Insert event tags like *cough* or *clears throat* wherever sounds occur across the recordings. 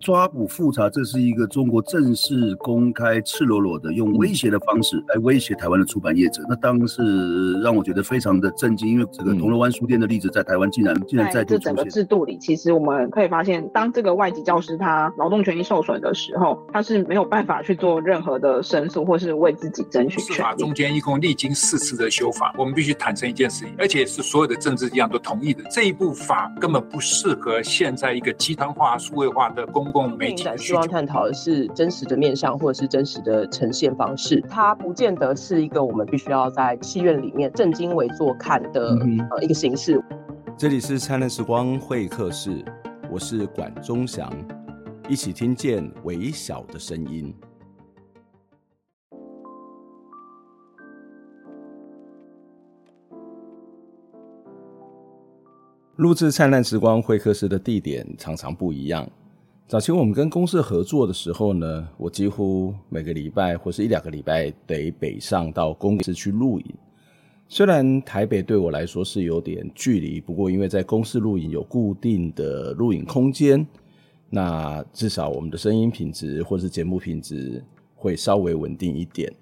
抓捕复查，这是一个中国正式、公开、赤裸裸的用威胁的方式来威胁台湾的出版业者。那当时让我觉得非常的震惊，因为这个铜锣湾书店的例子在台湾竟然竟然再度出现。在这整个制度里，其实我们可以发现，当这个外籍教师他劳动权益受损的时候，他是没有办法去做任何的申诉，或是为自己争取权利。法中间一共历经四次的修法，我们必须坦诚一件事情，而且是所有的政治力量都同意的，这一部法根本不适合现在一个集团化、数位化的公共媒体。希望探讨的是真实的面向，或者是真实的呈现方式。它不见得是一个我们必须要在戏院里面正襟危坐看的呃一个形式。这里是灿烂时光会客室，我是管中祥，一起听见微小的声音。录制灿烂时光会客室的地点常常不一样。早期我们跟公司合作的时候呢，我几乎每个礼拜或是一两个礼拜得北上到公司去录影。虽然台北对我来说是有点距离，不过因为在公司录影有固定的录影空间，那至少我们的声音品质或是节目品质会稍微稳定一点。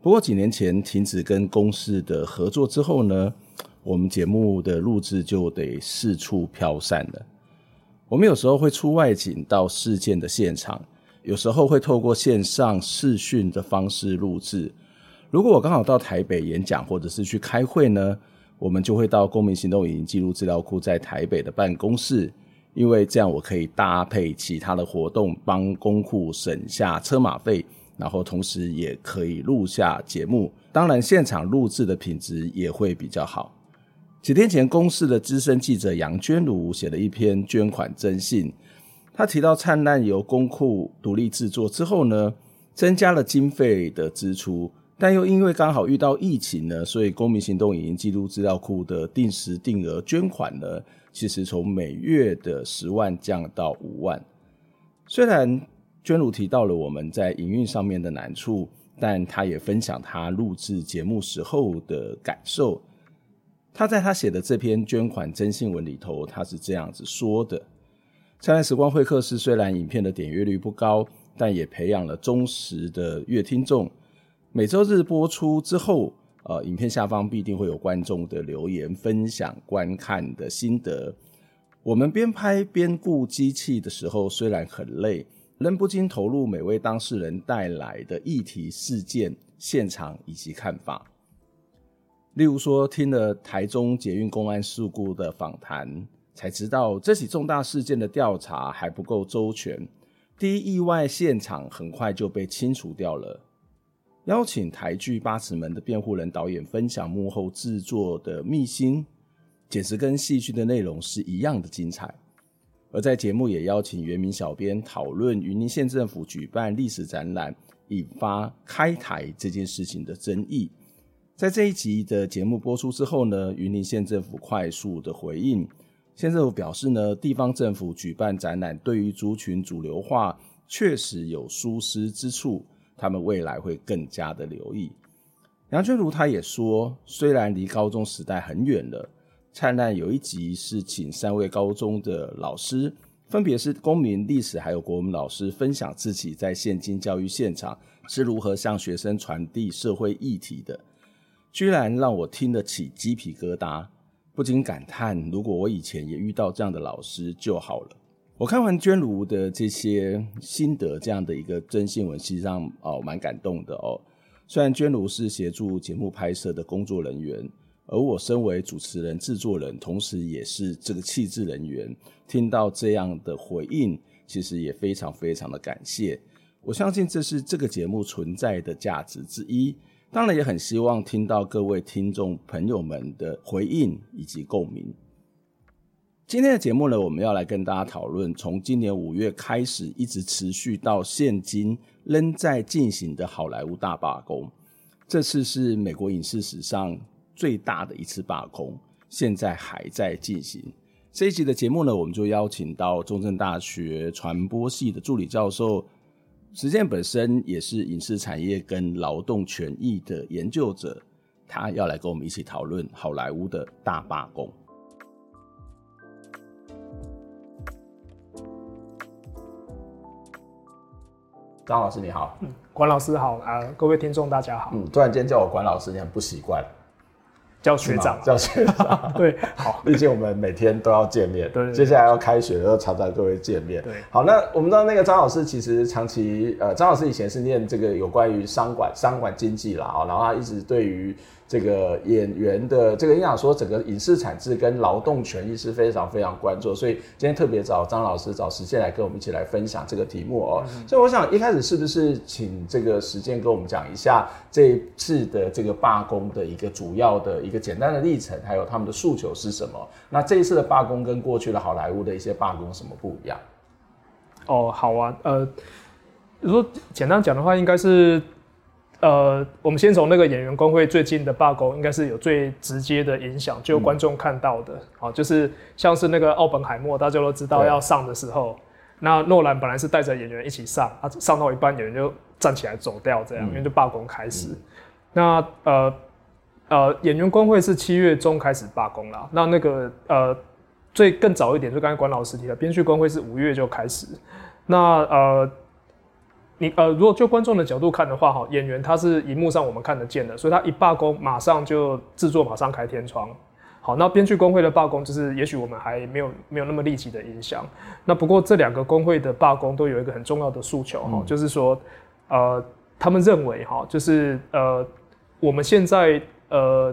不过几年前停止跟公司的合作之后呢，我们节目的录制就得四处飘散了。我们有时候会出外景到事件的现场，有时候会透过线上视讯的方式录制。如果我刚好到台北演讲或者是去开会呢，我们就会到公民行动影音记录资料库在台北的办公室，因为这样我可以搭配其他的活动，帮公库省下车马费，然后同时也可以录下节目。当然，现场录制的品质也会比较好。几天前，公司的资深记者杨娟如写了一篇捐款征信。他提到，灿烂由公库独立制作之后呢，增加了经费的支出，但又因为刚好遇到疫情呢，所以公民行动影音记录资料库的定时定额捐款呢，其实从每月的十万降到五万。虽然娟如提到了我们在营运上面的难处，但他也分享他录制节目时候的感受。他在他写的这篇捐款征信文里头，他是这样子说的：“灿烂时光会客室虽然影片的点阅率不高，但也培养了忠实的乐听众。每周日播出之后，呃，影片下方必定会有观众的留言分享观看的心得。我们边拍边顾机器的时候，虽然很累，仍不禁投入每位当事人带来的议题、事件、现场以及看法。”例如说，听了台中捷运公安事故的访谈，才知道这起重大事件的调查还不够周全。第一意外现场很快就被清除掉了。邀请台剧《八尺门》的辩护人导演分享幕后制作的秘辛，简直跟戏剧的内容是一样的精彩。而在节目也邀请原民小编讨论云林县政府举办历史展览，引发开台这件事情的争议。在这一集的节目播出之后呢，云林县政府快速的回应，县政府表示呢，地方政府举办展览对于族群主流化确实有疏失之处，他们未来会更加的留意。杨君如他也说，虽然离高中时代很远了，灿烂有一集是请三位高中的老师，分别是公民、历史还有国文老师，分享自己在现今教育现场是如何向学生传递社会议题的。居然让我听得起鸡皮疙瘩，不禁感叹：如果我以前也遇到这样的老师就好了。我看完娟如的这些心得，这样的一个征信文，实际上哦蛮感动的哦。虽然娟如是协助节目拍摄的工作人员，而我身为主持人、制作人，同时也是这个气质人员，听到这样的回应，其实也非常非常的感谢。我相信这是这个节目存在的价值之一。当然也很希望听到各位听众朋友们的回应以及共鸣。今天的节目呢，我们要来跟大家讨论从今年五月开始一直持续到现今仍在进行的好莱坞大罢工。这次是美国影视史上最大的一次罢工，现在还在进行。这一集的节目呢，我们就邀请到中正大学传播系的助理教授。实践本身也是影视产业跟劳动权益的研究者，他要来跟我们一起讨论好莱坞的大罢工。张老师你好，嗯，管老师好啊，各位听众大家好。嗯，突然间叫我管老师，你很不习惯。叫学长，叫学长，*laughs* 对，好，*laughs* 毕竟我们每天都要见面，对，接下来要开学，要常常都会见面，对，好，那我们知道那个张老师其实长期，呃，张老师以前是念这个有关于商管、商管经济啦，啊，然后他一直对于。这个演员的这个，应该说整个影视产制跟劳动权益是非常非常关注，所以今天特别找张老师找时间来跟我们一起来分享这个题目哦。嗯、所以我想一开始是不是请这个时间跟我们讲一下这一次的这个罢工的一个主要的一个简单的历程，还有他们的诉求是什么？那这一次的罢工跟过去的好莱坞的一些罢工有什么不一样？哦，好啊，呃，如果简单讲的话，应该是。呃，我们先从那个演员工会最近的罢工，应该是有最直接的影响，就观众看到的，好、嗯，就是像是那个奥本海默，大家都知道要上的时候，那诺兰本来是带着演员一起上，他上到一半，演员就站起来走掉，这样，嗯、因为就罢工开始。嗯、那呃呃，演员工会是七月中开始罢工了，那那个呃最更早一点，就刚才管老师提的，编剧工会是五月就开始，那呃。你呃，如果就观众的角度看的话，哈，演员他是荧幕上我们看得见的，所以他一罢工，马上就制作马上开天窗。好，那编剧工会的罢工，就是也许我们还没有没有那么立即的影响。那不过这两个工会的罢工都有一个很重要的诉求，哈、嗯，就是说，呃，他们认为，哈，就是呃，我们现在呃，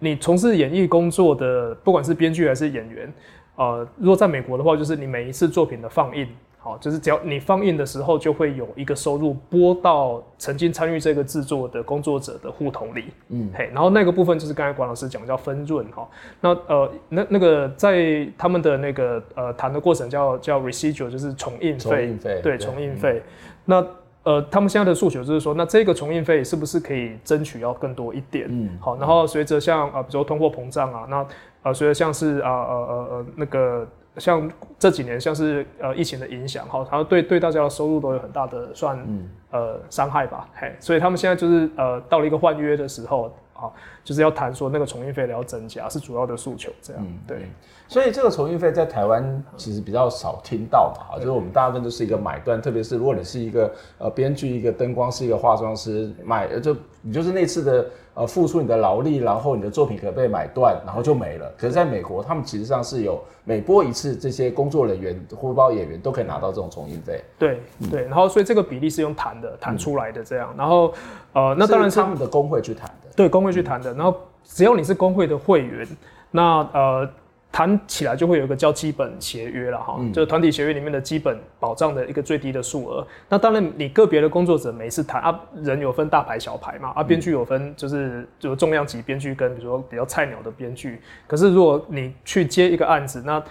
你从事演艺工作的，不管是编剧还是演员，呃，如果在美国的话，就是你每一次作品的放映。好，就是只要你放映的时候，就会有一个收入拨到曾经参与这个制作的工作者的户头里。嗯，嘿，然后那个部分就是刚才管老师讲叫分润哈。那呃，那那个在他们的那个呃谈的过程叫叫 residual，就是重印费。重映费。对，重印费。嗯、那呃，他们现在的诉求就是说，那这个重印费是不是可以争取要更多一点？嗯，好，然后随着像啊、呃，比如说通货膨胀啊，那呃，随着像是啊呃呃呃那个。像这几年，像是呃疫情的影响，哈，然后对对大家的收入都有很大的算、嗯、呃伤害吧，嘿，所以他们现在就是呃到了一个换约的时候，啊，就是要谈说那个重映费要增加，是主要的诉求，这样，嗯、对。所以这个重映费在台湾其实比较少听到嘛，哈，就是我们大部分都是一个买断，特别是如果你是一个呃编剧、一个灯光师、一个化妆师，买就你就是那次的呃付出你的劳力，然后你的作品可被买断，然后就没了。可是在美国，他们其实上是有每播一次，这些工作人员或包演员都可以拿到这种重印费。对对，然后所以这个比例是用谈的谈出来的这样，然后呃那当然是他们的工会去谈的，对工会去谈的，然后只要你是工会的会员，那呃。谈起来就会有一个叫基本协约了哈，嗯、就是团体协约里面的基本保障的一个最低的数额。那当然，你个别的工作者每次谈啊，人有分大牌小牌嘛，啊，编剧有分就是就重量级编剧跟比如说比较菜鸟的编剧。可是如果你去接一个案子，那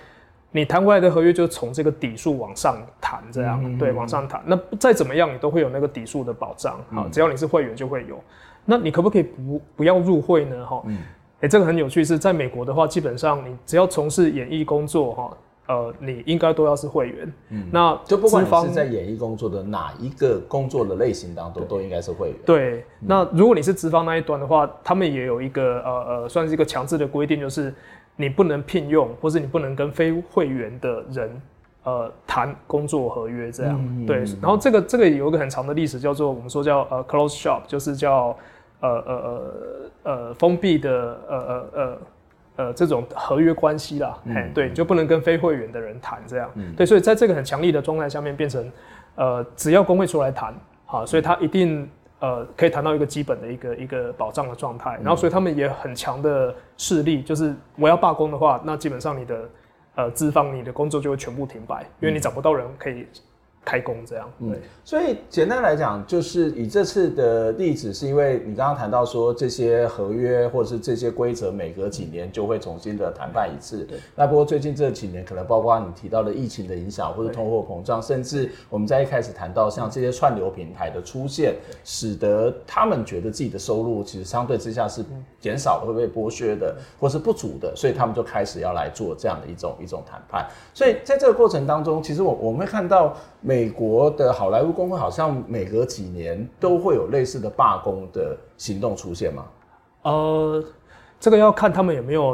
你谈回来的合约就从这个底数往上谈，这样、嗯、对，往上谈。那再怎么样，你都会有那个底数的保障啊，嗯、只要你是会员就会有。那你可不可以不不要入会呢？哈、嗯。哎、欸，这个很有趣，是在美国的话，基本上你只要从事演艺工作，哈，呃，你应该都要是会员。嗯，那就不管你是在演艺工作的哪一个工作的类型当中，都都应该是会员。对，嗯、那如果你是资方那一端的话，他们也有一个呃呃，算是一个强制的规定，就是你不能聘用，或是你不能跟非会员的人呃谈工作合约这样。嗯、对，然后这个这个有一个很长的历史，叫做我们说叫呃 close shop，就是叫。呃呃呃呃，封闭的呃呃呃呃这种合约关系啦，嗯、对，就不能跟非会员的人谈这样，嗯、对，所以在这个很强力的状态下面，变成呃只要工会出来谈，好，所以他一定呃可以谈到一个基本的一个一个保障的状态，然后所以他们也很强的势力，就是我要罢工的话，那基本上你的呃资方你的工作就会全部停摆，因为你找不到人可以。开工这样，对，所以简单来讲，就是以这次的例子，是因为你刚刚谈到说这些合约或者是这些规则，每隔几年就会重新的谈判一次。对。那不过最近这几年，可能包括你提到的疫情的影响，或者通货膨胀，甚至我们在一开始谈到像这些串流平台的出现，使得他们觉得自己的收入其实相对之下是减少的，会被剥削的，或是不足的，所以他们就开始要来做这样的一种一种谈判。所以在这个过程当中，其实我我们会看到。美国的好莱坞工会好像每隔几年都会有类似的罢工的行动出现吗？呃，这个要看他们有没有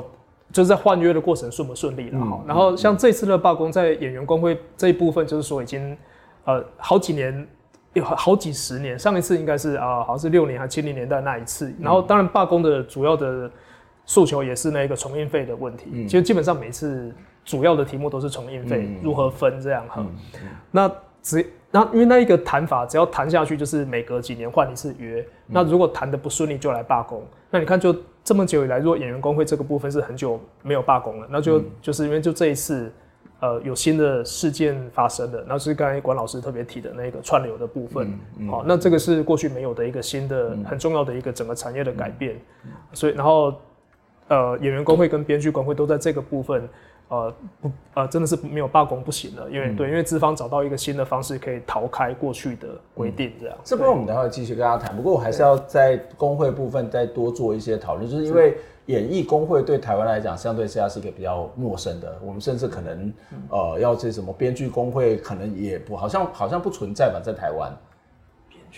就是在换约的过程顺不顺利了哈。嗯、然后像这次的罢工，在演员工会这一部分，就是说已经呃好几年，有好几十年，上一次应该是啊，好像是六年还七零年代那一次。然后当然罢工的主要的诉求也是那个重印费的问题。嗯、其实基本上每次主要的题目都是重印费、嗯、如何分这样哈。那只那因为那一个谈法，只要谈下去就是每隔几年换一次约。嗯、那如果谈的不顺利就来罢工。那你看就这么久以来，如果演员工会这个部分是很久没有罢工了，那就、嗯、就是因为就这一次。呃，有新的事件发生了，那是刚才管老师特别提的那个串流的部分。好、那这个是过去没有的一个新的、嗯、很重要的一个整个产业的改变。嗯、所以，然后，呃，演员工会跟编剧工会都在这个部分，呃，不，呃，真的是没有罢工不行了，因为、嗯、对，因为资方找到一个新的方式可以逃开过去的规定，这样。嗯、这部分我们等会继续跟大家谈，不过我还是要在工会部分再多做一些讨论，就是因为。演艺工会对台湾来讲，相对现在是一个比较陌生的。我们甚至可能，呃，要这什么编剧工会，可能也不好像好像不存在吧，在台湾。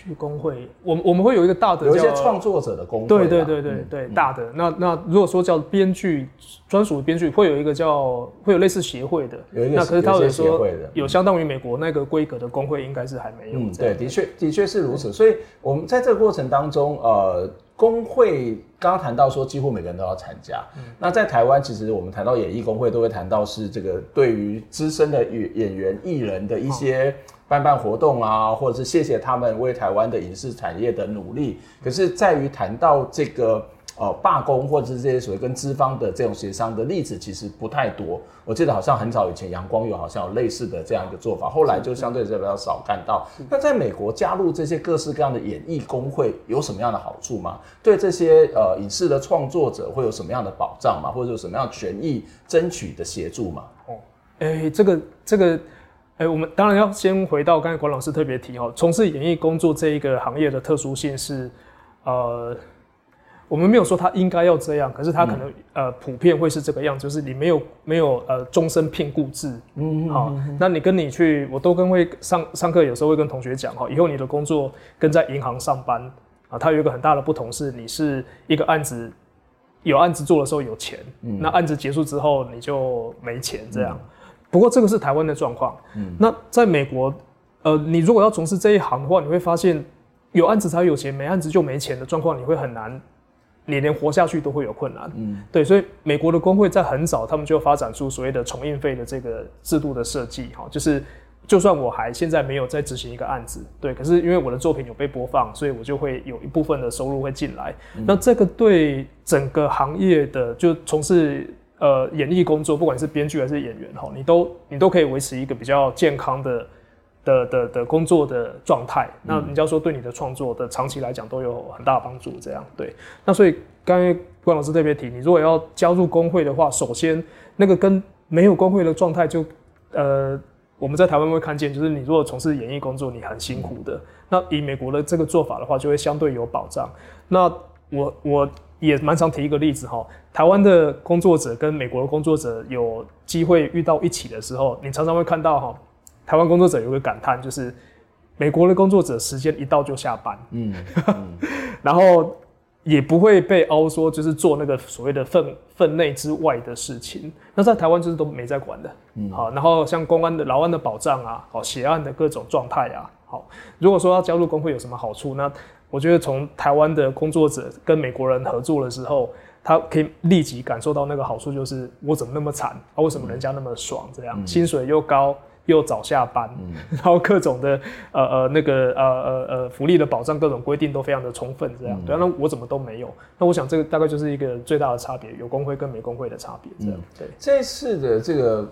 去工会，我们我们会有一个大的，有一些创作者的工会，对对对对对，大的。那那如果说叫编剧专属编剧，会有一个叫会有类似协会的，有一个那可是他有说有相当于美国那个规格的工会，应该是还没有。嗯，对，的确的确是如此。所以我们在这个过程当中，呃，工会刚刚谈到说，几乎每个人都要参加。那在台湾，其实我们谈到演艺工会，都会谈到是这个对于资深的演演员艺人的一些。办办活动啊，或者是谢谢他们为台湾的影视产业的努力。可是，在于谈到这个呃罢工，或者是这些所谓跟资方的这种协商的例子，其实不太多。我记得好像很早以前，阳光有好像有类似的这样一个做法，后来就相对比较少看到。那在美国加入这些各式各样的演艺工会有什么样的好处吗？对这些呃影视的创作者会有什么样的保障吗？或者有什么样权益争取的协助吗？哦，哎、欸，这个这个。哎，我们当然要先回到刚才管老师特别提哦，从事演艺工作这一个行业的特殊性是，呃，我们没有说他应该要这样，可是他可能、嗯、呃普遍会是这个样子，就是你没有没有呃终身聘雇制，嗯，好，那你跟你去，我都跟会上上课，有时候会跟同学讲哈，以后你的工作跟在银行上班啊，它有一个很大的不同是，你是一个案子有案子做的时候有钱，嗯、那案子结束之后你就没钱这样。嗯不过这个是台湾的状况。嗯，那在美国，呃，你如果要从事这一行的话，你会发现有案子才有钱，没案子就没钱的状况，你会很难，你连活下去都会有困难。嗯，对，所以美国的工会在很早，他们就发展出所谓的重印费的这个制度的设计，哈，就是就算我还现在没有在执行一个案子，对，可是因为我的作品有被播放，所以我就会有一部分的收入会进来。嗯，那这个对整个行业的就从事。呃，演艺工作，不管是编剧还是演员哈，你都你都可以维持一个比较健康的的的的工作的状态。嗯、那你要说对你的创作的长期来讲都有很大的帮助。这样对。那所以刚才关老师特别提，你如果要加入工会的话，首先那个跟没有工会的状态就呃，我们在台湾会看见，就是你如果从事演艺工作，你很辛苦的。嗯、那以美国的这个做法的话，就会相对有保障。那我我。也蛮常提一个例子哈，台湾的工作者跟美国的工作者有机会遇到一起的时候，你常常会看到哈，台湾工作者有个感叹，就是美国的工作者时间一到就下班，嗯，嗯。*laughs* 然后也不会被凹说就是做那个所谓的分分内之外的事情，那在台湾就是都没在管的，嗯，好，然后像公安的劳安的保障啊，好，血案的各种状态啊，好，如果说要加入工会有什么好处，那我觉得从台湾的工作者跟美国人合作的时候，他可以立即感受到那个好处，就是我怎么那么惨啊？为什么人家那么爽？这样、嗯、薪水又高，又早下班，嗯、*laughs* 然后各种的呃呃那个呃呃呃福利的保障，各种规定都非常的充分，这样、嗯、对。那我怎么都没有？那我想这个大概就是一个最大的差别，有工会跟没工会的差别，这样、嗯、对。这次的这个。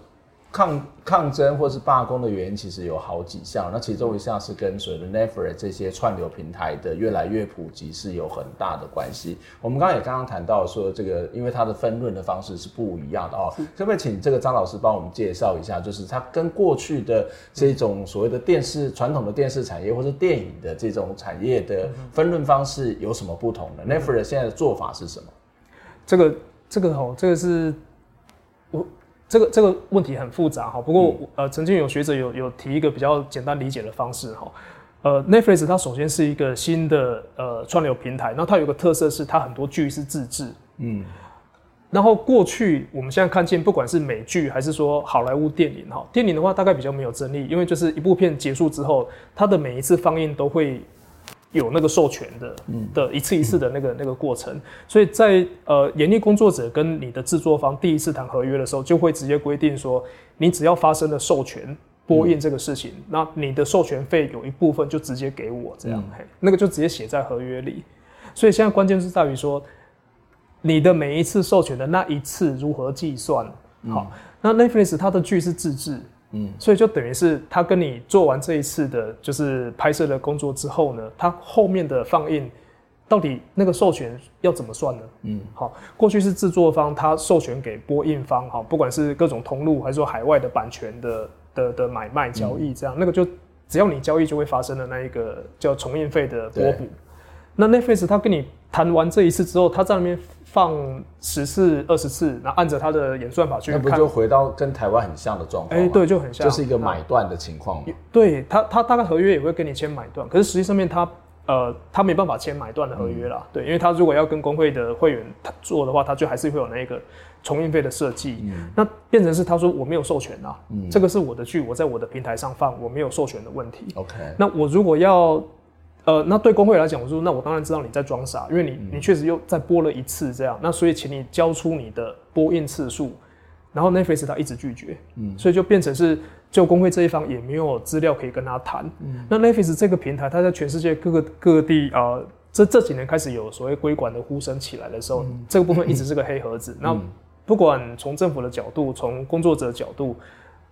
抗抗争或是罢工的原因其实有好几项，那其中一项是跟所谓的 Netflix 这些串流平台的越来越普及是有很大的关系。我们刚刚也刚刚谈到说，这个因为它的分论的方式是不一样的哦，可不可以请这个张老师帮我们介绍一下，就是它跟过去的这种所谓的电视传统的电视产业或者电影的这种产业的分论方式有什么不同呢？Netflix 现在的做法是什么？这个这个哦，这个是我。这个这个问题很复杂哈，不过呃，曾经有学者有有提一个比较简单理解的方式哈，呃，Netflix 它首先是一个新的呃串流平台，那它有个特色是它很多剧是自制，嗯，然后过去我们现在看见，不管是美剧还是说好莱坞电影哈，电影的话大概比较没有争议，因为就是一部片结束之后，它的每一次放映都会有那个授权的，的一次一次的那个那个过程，所以在呃演艺工作者跟你的制作方第一次谈合约的时候，就会直接规定说，你只要发生了授权播映这个事情，那你的授权费有一部分就直接给我这样，嘿，那个就直接写在合约里。所以现在关键是在于说。你的每一次授权的那一次如何计算？好，那 Netflix 它的剧是自制，嗯，所以就等于是他跟你做完这一次的，就是拍摄的工作之后呢，他后面的放映到底那个授权要怎么算呢？嗯，好，过去是制作方他授权给播映方，哈，不管是各种通路还是说海外的版权的的的买卖交易，这样、嗯、那个就只要你交易就会发生的那一个叫重映费的拨补。那 Netflix 他跟你谈完这一次之后，他在那边。放十次、二十次，然后按着他的演算法去看，那不就回到跟台湾很像的状况？哎、欸，对，就很像，就是一个买断的情况。对他，他大概合约也会跟你签买断，可是实际上面他呃，他没办法签买断的合约啦。嗯、对，因为他如果要跟工会的会员做的话，他就还是会有那个重运费的设计。嗯、那变成是他说我没有授权啊，嗯、这个是我的剧，我在我的平台上放，我没有授权的问题。OK，那我如果要。呃，那对工会来讲，我说那我当然知道你在装傻，因为你你确实又再播了一次这样，那所以请你交出你的播映次数，然后 Netflix 他一直拒绝，嗯，所以就变成是就工会这一方也没有资料可以跟他谈，嗯，那 Netflix 这个平台，它在全世界各个各地啊、呃，这这几年开始有所谓规管的呼声起来的时候，嗯、这个部分一直是个黑盒子，嗯、那不管从政府的角度，从工作者的角度。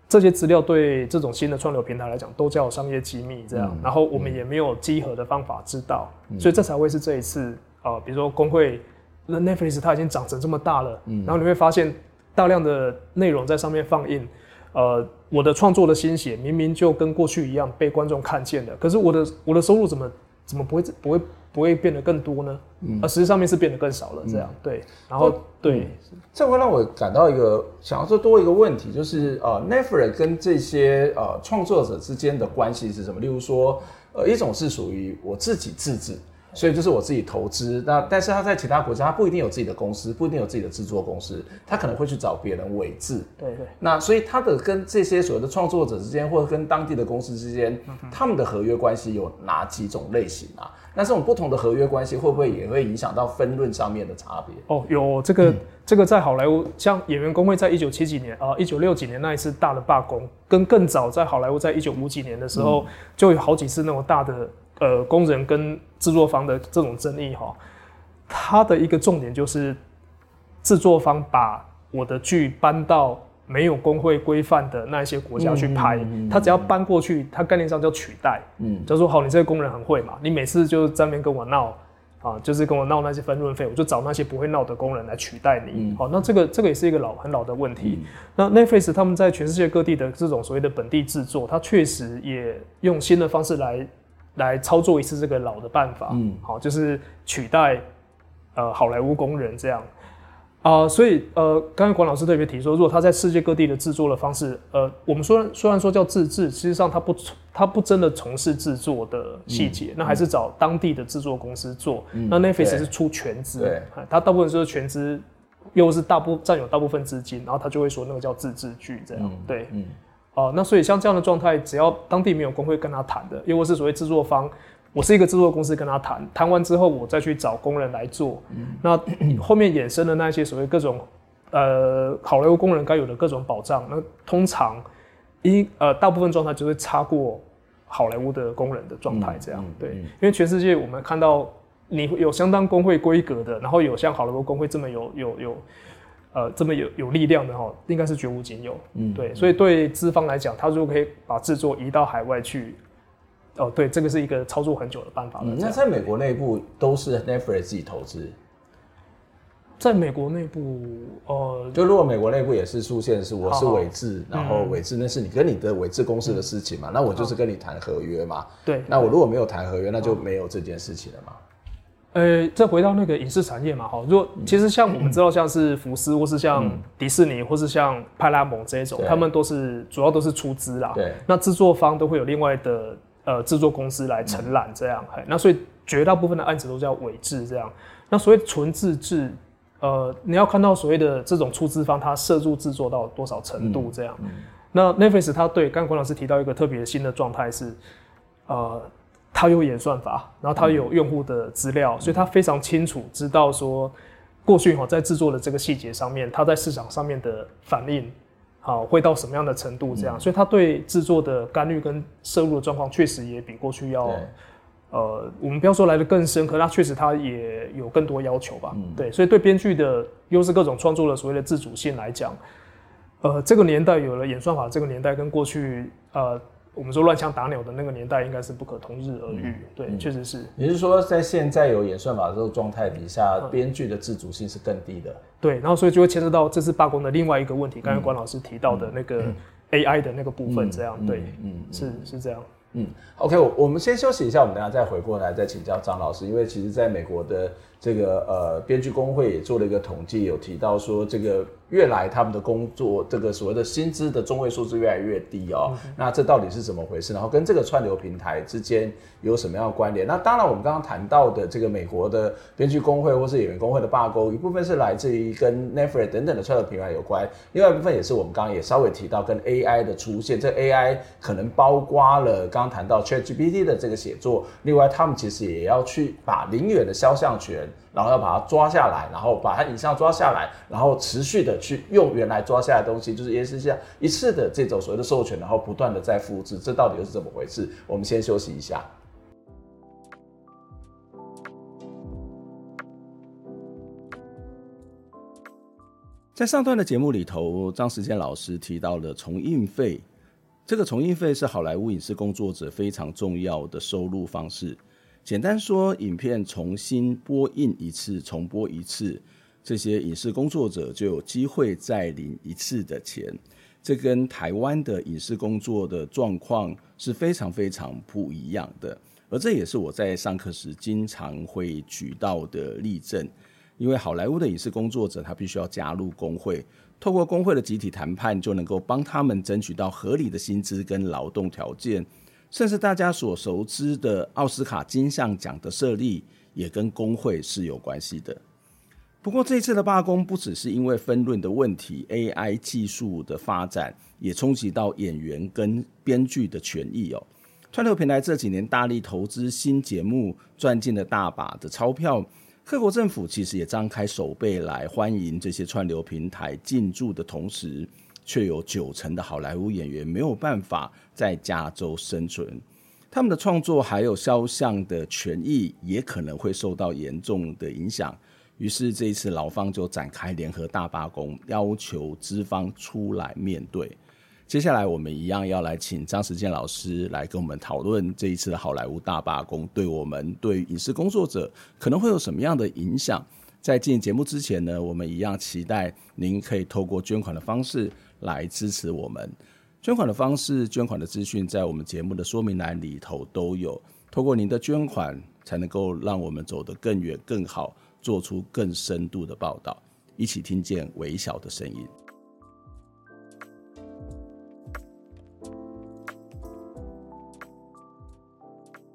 这些资料对这种新的串流平台来讲都叫商业机密，这样，嗯、然后我们也没有稽核的方法知道，嗯、所以这才会是这一次啊、呃，比如说工会，那 Netflix 它已经长成这么大了，嗯、然后你会发现大量的内容在上面放映，呃，我的创作的心血明明就跟过去一样被观众看见的，可是我的我的收入怎么怎么不会不会？不会变得更多呢？嗯，而实际上面是变得更少了。这样、嗯、对，然后对，这会让我感到一个想要说多一个问题，就是呃，Netflix 跟这些呃创作者之间的关系是什么？例如说，呃，一种是属于我自己自制。所以就是我自己投资，那但是他在其他国家，他不一定有自己的公司，不一定有自己的制作公司，他可能会去找别人委制。对对。那所以他的跟这些所谓的创作者之间，或者跟当地的公司之间，他们的合约关系有哪几种类型啊？那这种不同的合约关系，会不会也会影响到分论上面的差别？哦，有这个，嗯、这个在好莱坞，像演员工会在一九七几年啊，一九六几年那一次大的罢工，跟更早在好莱坞在一九五几年的时候，嗯、就有好几次那种大的。呃，工人跟制作方的这种争议哈，它的一个重点就是制作方把我的剧搬到没有工会规范的那一些国家去拍，他只要搬过去，他概念上叫取代，嗯，就说好，你这个工人很会嘛，你每次就在那边跟我闹啊，就是跟我闹那些分润费，我就找那些不会闹的工人来取代你，好，那这个这个也是一个老很老的问题。那 Netflix 他们在全世界各地的这种所谓的本地制作，它确实也用新的方式来。来操作一次这个老的办法，嗯，好，就是取代呃好莱坞工人这样。啊、呃，所以呃，刚才管老师特别提说，如果他在世界各地的制作的方式，呃，我们虽然虽然说叫自制，实际上他不他不真的从事制作的细节，嗯、那还是找当地的制作公司做。嗯、那 Netflix 是出全资，对，他大部分是全资，又是大部占有大部分资金，然后他就会说那个叫自制剧这样，嗯、对，嗯。哦，那所以像这样的状态，只要当地没有工会跟他谈的，又或是所谓制作方，我是一个制作公司跟他谈，谈完之后我再去找工人来做，嗯、那 *clears throat* 后面衍生的那些所谓各种呃好莱坞工人该有的各种保障，那通常一呃大部分状态就会差过好莱坞的工人的状态这样，嗯嗯、对，因为全世界我们看到你有相当工会规格的，然后有像好莱坞工会这么有有有。呃，这么有有力量的哈，应该是绝无仅有。嗯，对，所以对资方来讲，他如果可以把制作移到海外去，哦，对，这个是一个操作很久的办法。嗯，那在美国内部都是 Netflix 自己投资？在美国内部，呃，就如果美国内部也是出现是我是委制，然后委制那是你跟你的委制公司的事情嘛，嗯、那我就是跟你谈合约嘛。对，那我如果没有谈合约，那就没有这件事情了嘛。呃，再回到那个影视产业嘛，哈，如果其实像我们知道，像是福斯，或是像迪士尼，或是像派拉蒙这一种，他们都是主要都是出资啦。对。那制作方都会有另外的呃制作公司来承揽这样，那所以绝大部分的案子都叫委制这样。那所谓纯自制，呃，你要看到所谓的这种出资方他涉入制作到多少程度这样。嗯嗯、那 Netflix 他对刚刚关老师提到一个特别新的状态是，呃，他有演算法，然后他有用户的资料，嗯、所以他非常清楚知道说过去哈在制作的这个细节上面，他在市场上面的反应。好，会到什么样的程度？这样，嗯、所以他对制作的干预跟摄入的状况，确实也比过去要，呃，我们不要说来的更深刻，那确实他也有更多要求吧。嗯、对，所以对编剧的，又是各种创作的所谓的自主性来讲，呃，这个年代有了演算法，这个年代跟过去，呃。我们说乱枪打鸟的那个年代，应该是不可同日而语。嗯、对，确、嗯、实是。你是说，在现在有演算法的这个状态底下，编剧、嗯、的自主性是更低的。对，然后所以就会牵涉到这次罢工的另外一个问题。刚才关老师提到的那个 AI 的那个部分，这样、嗯、对，嗯，是是这样。嗯，OK，我我们先休息一下，我们等下再回过来再请教张老师，因为其实在美国的这个呃编剧工会也做了一个统计，有提到说这个。越来他们的工作，这个所谓的薪资的中位数是越来越低哦。嗯、那这到底是怎么回事？然后跟这个串流平台之间有什么样的关联？那当然，我们刚刚谈到的这个美国的编剧工会或是演员工会的罢工，一部分是来自于跟 Netflix 等等的串流平台有关，另外一部分也是我们刚刚也稍微提到跟 AI 的出现。这 AI 可能包括了刚刚谈到 ChatGPT 的这个写作，另外他们其实也要去把零远的肖像权。然后要把它抓下来，然后把它影像抓下来，然后持续的去用原来抓下来的东西，就是也是像一次的这种所谓的授权，然后不断的在复制，这到底又是怎么回事？我们先休息一下。在上段的节目里头，张时健老师提到了重印费，这个重印费是好莱坞影视工作者非常重要的收入方式。简单说，影片重新播映一次、重播一次，这些影视工作者就有机会再领一次的钱。这跟台湾的影视工作的状况是非常非常不一样的。而这也是我在上课时经常会举到的例证。因为好莱坞的影视工作者，他必须要加入工会，透过工会的集体谈判，就能够帮他们争取到合理的薪资跟劳动条件。甚至大家所熟知的奥斯卡金像奖的设立，也跟工会是有关系的。不过这次的罢工不只是因为分论的问题，AI 技术的发展也冲击到演员跟编剧的权益哦。串流平台这几年大力投资新节目，赚进了大把的钞票。各国政府其实也张开手背来欢迎这些串流平台进驻的同时。却有九成的好莱坞演员没有办法在加州生存，他们的创作还有肖像的权益也可能会受到严重的影响。于是这一次劳方就展开联合大罢工，要求资方出来面对。接下来我们一样要来请张时健老师来跟我们讨论这一次的好莱坞大罢工对我们对影视工作者可能会有什么样的影响。在进节目之前呢，我们一样期待您可以透过捐款的方式。来支持我们，捐款的方式、捐款的资讯，在我们节目的说明栏里头都有。透过您的捐款，才能够让我们走得更远、更好，做出更深度的报道。一起听见微小的声音。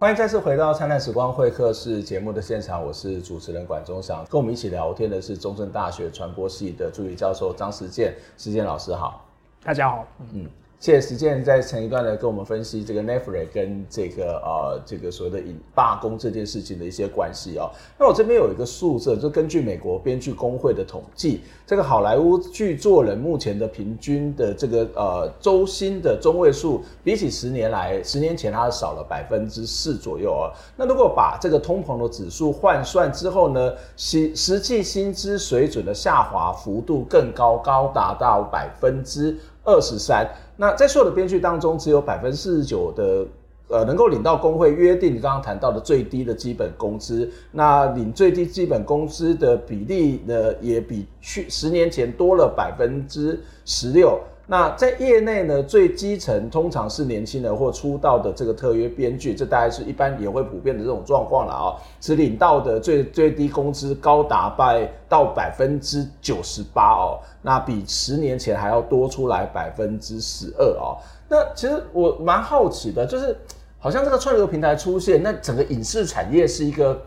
欢迎再次回到《灿烂时光会客室》节目的现场，我是主持人管中祥。跟我们一起聊天的是中正大学传播系的助理教授张时健，时健老师好。大家好，嗯。谢谢时健在前一段呢跟我们分析这个 Netflix 跟这个呃这个所谓的引罢工这件事情的一些关系哦。那我这边有一个数字，就根据美国编剧工会的统计，这个好莱坞剧作人目前的平均的这个呃周薪的中位数，比起十年来十年前它少了百分之四左右哦。那如果把这个通膨的指数换算之后呢，实实际薪资水准的下滑幅度更高，高达到百分之二十三。那在所有的编剧当中，只有百分之四十九的，呃，能够领到工会约定你刚刚谈到的最低的基本工资。那领最低基本工资的比例呢，也比去十年前多了百分之十六。那在业内呢，最基层通常是年轻人或出道的这个特约编剧，这大概是一般也会普遍的这种状况了啊。只领到的最最低工资高达百到百分之九十八哦，那比十年前还要多出来百分之十二哦。那其实我蛮好奇的，就是好像这个串流平台出现，那整个影视产业是一个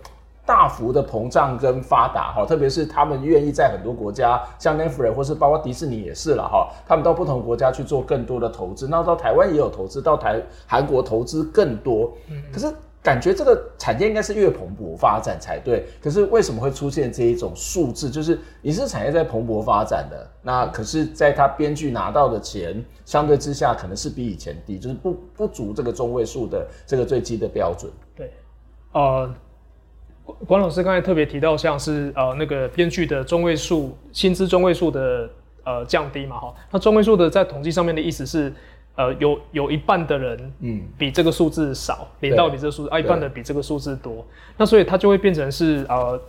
大幅的膨胀跟发达哈，特别是他们愿意在很多国家，像 Netflix 或是包括迪士尼也是了哈，他们到不同国家去做更多的投资，那到台湾也有投资，到台韩国投资更多，可是感觉这个产业应该是越蓬勃发展才对，可是为什么会出现这一种数字？就是影视产业在蓬勃发展的，那可是在他编剧拿到的钱相对之下可能是比以前低，就是不不足这个中位数的这个最低的标准。对，呃。管老师刚才特别提到，像是呃那个编剧的中位数薪资中位数的呃降低嘛，哈，那中位数的在统计上面的意思是，呃有有一半的人嗯。比这个数字少，领、嗯、到比这个数字啊一半的比这个数字多，那所以它就会变成是呃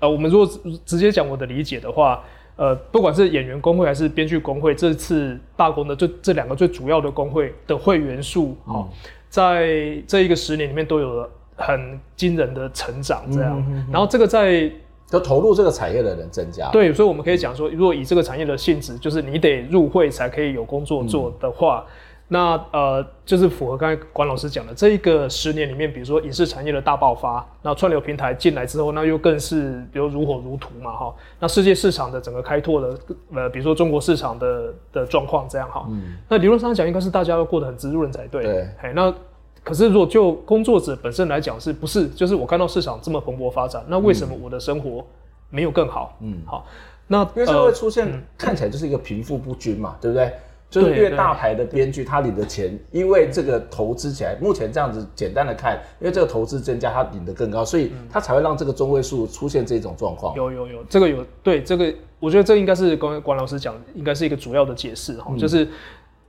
呃我们如果直接讲我的理解的话，呃不管是演员工会还是编剧工会，这次罢工的这这两个最主要的工会的会员数，哈、嗯，在这一个十年里面都有了。很惊人的成长，这样、嗯哼哼，然后这个在就投入这个产业的人增加，对，所以我们可以讲说，如果以这个产业的性质，就是你得入会才可以有工作做的话，嗯、那呃，就是符合刚才管老师讲的这一个十年里面，比如说影视产业的大爆发，那串流平台进来之后，那又更是比如如火如荼嘛，哈，那世界市场的整个开拓的，呃，比如说中国市场的的状况这样哈、嗯，那理论上讲，应该是大家都过得很滋润才对，对，嘿，那。可是，如果就工作者本身来讲，是不是就是我看到市场这么蓬勃发展，那为什么我的生活没有更好？嗯，好，那因为这会出现、呃、看起来就是一个贫富不均嘛，对不对？就是越大牌的编剧，他领的钱，因为这个投资起来，目前这样子简单的看，因为这个投资增加，他领的更高，所以他才会让这个中位数出现这种状况。有有有，这个有对这个，我觉得这应该是刚才管老师讲，应该是一个主要的解释哈、嗯，就是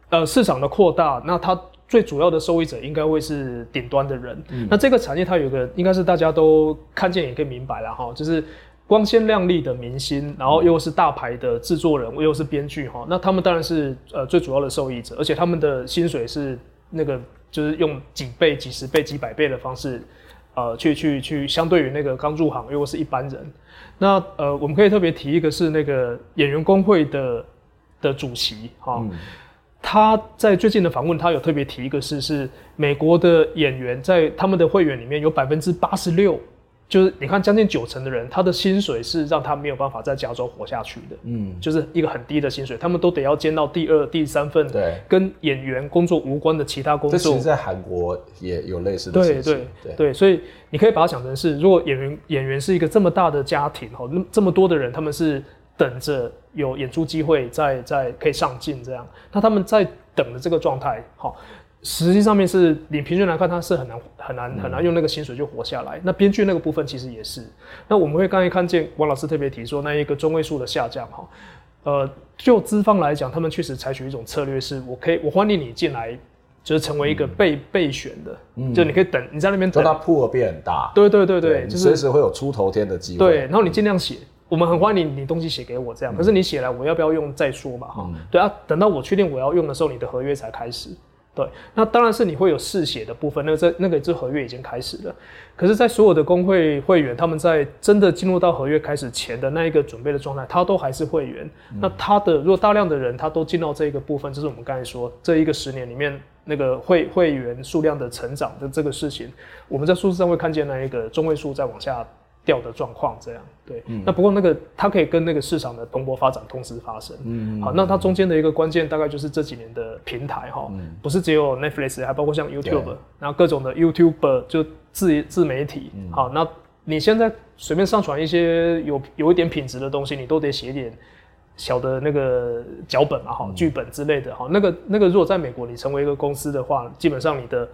呃市场的扩大，那它。最主要的受益者应该会是顶端的人。嗯、那这个产业它有一个，应该是大家都看见也可以明白了哈，就是光鲜亮丽的明星，然后又是大牌的制作人，又是编剧哈，那他们当然是呃最主要的受益者，而且他们的薪水是那个就是用几倍、几十倍、几百倍的方式，呃，去去去相对于那个刚入行又是一般人。那呃，我们可以特别提一个是那个演员工会的的主席哈。嗯他在最近的访问，他有特别提一个事，是美国的演员在他们的会员里面有百分之八十六，就是你看将近九成的人，他的薪水是让他没有办法在加州活下去的，嗯，就是一个很低的薪水，他们都得要兼到第二、第三份，对，跟演员工作无关的其他工作。这其实在韩国也有类似的事情，对对对对，所以你可以把它想成是，如果演员演员是一个这么大的家庭哈，那这么多的人，他们是。等着有演出机会，再再可以上镜这样。那他们在等的这个状态，好，实际上面是你平均来看，他是很难很难很难用那个薪水就活下来。那编剧那个部分其实也是。那我们会刚才看见王老师特别提说，那一个中位数的下降，哈，呃，就资方来讲，他们确实采取一种策略，是我可以我欢迎你进来，就是成为一个备备选的，嗯，就你可以等你在那边等，铺额变很大。对对对对，就是随时会有出头天的机会。对，然后你尽量写。我们很欢迎你，你东西写给我这样。可是你写来，我要不要用再说嘛？哈、嗯，对啊，等到我确定我要用的时候，你的合约才开始。对，那当然是你会有试写的部分，那个这那个这合约已经开始了。可是，在所有的工会会员，他们在真的进入到合约开始前的那一个准备的状态，他都还是会员。嗯、那他的如果大量的人他都进到这一个部分，就是我们刚才说这一个十年里面那个会会员数量的成长的这个事情，我们在数字上会看见那一个中位数在往下。掉的状况这样，对、嗯，那不过那个它可以跟那个市场的蓬勃发展同时发生，嗯，好，那它中间的一个关键大概就是这几年的平台哈、嗯，不是只有 Netflix，还包括像 YouTube，然后各种的 YouTuber 就自自媒体、嗯，好，那你现在随便上传一些有有一点品质的东西，你都得写点小的那个脚本嘛，哈，剧本之类的，哈，那个那个如果在美国你成为一个公司的话，基本上你的。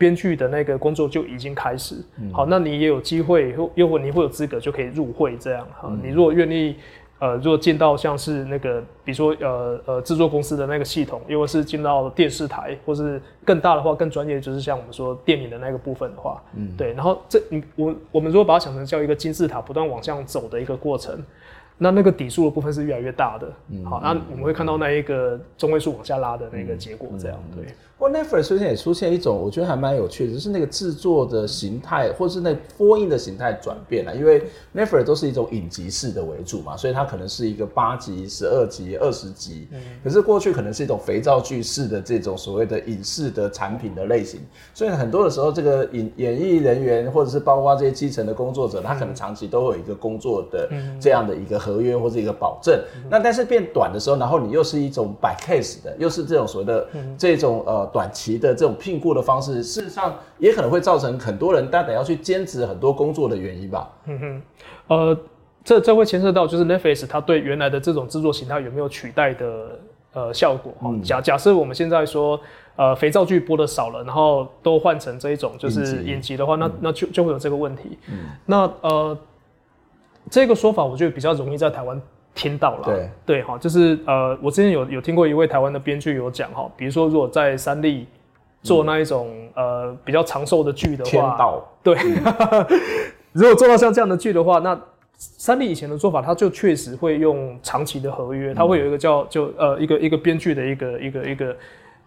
编剧的那个工作就已经开始，嗯、好，那你也有机会，又或你会有资格就可以入会这样。哈，嗯、你如果愿意，呃，如果进到像是那个，比如说呃呃制作公司的那个系统，又或是进到电视台，或是更大的话更专业，就是像我们说电影的那个部分的话，嗯，对。然后这你我我们如果把它想成叫一个金字塔不断往上走的一个过程，那那个底数的部分是越来越大的。嗯，好，那我们会看到那一个中位数往下拉的那个结果，这样对。不过 Netflix 最近也出现一种，我觉得还蛮有趣的，就是那个制作的形态，或是那播映的形态转变了。因为 Netflix 都是一种影集式的为主嘛，所以它可能是一个八集、十二集、二十集。嗯。可是过去可能是一种肥皂剧式的这种所谓的影视的产品的类型，所以很多的时候，这个演演艺人员或者是包括这些基层的工作者，他可能长期都会有一个工作的这样的一个合约或者一个保证。那但是变短的时候，然后你又是一种 by case 的，又是这种所谓的这种呃。短期的这种聘雇的方式，事实上也可能会造成很多人大胆要去兼职很多工作的原因吧。嗯哼，呃，这这会牵涉到就是 Netflix 它对原来的这种制作形态有没有取代的呃效果。嗯、假假设我们现在说呃肥皂剧播的少了，然后都换成这一种就是影集的话，那那就就会有这个问题。嗯，那呃这个说法我觉得比较容易在台湾。听到了，对。对哈，就是呃，我之前有有听过一位台湾的编剧有讲哈，比如说如果在三立做那一种、嗯、呃比较长寿的剧的话，天道对，嗯、*laughs* 如果做到像这样的剧的话，那三立以前的做法，他就确实会用长期的合约，他、嗯、会有一个叫就呃一个一个编剧的一个一个一个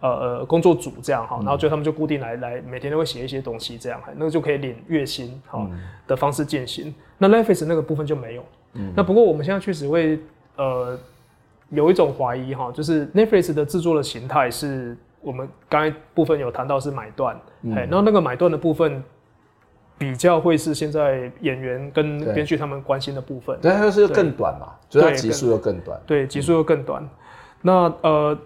呃呃工作组这样哈，然后就他们就固定来来每天都会写一些东西这样，那个就可以领月薪哈的方式进行。嗯、那 Netflix 那个部分就没有。嗯、那不过我们现在确实会呃有一种怀疑哈，就是 Netflix 的制作的形态是我们刚才部分有谈到是买断，嗯，然后那个买断的部分比较会是现在演员跟编剧他们关心的部分，对，它是更短嘛，对，所以集数又更短，对，集数又更短。嗯、那呃，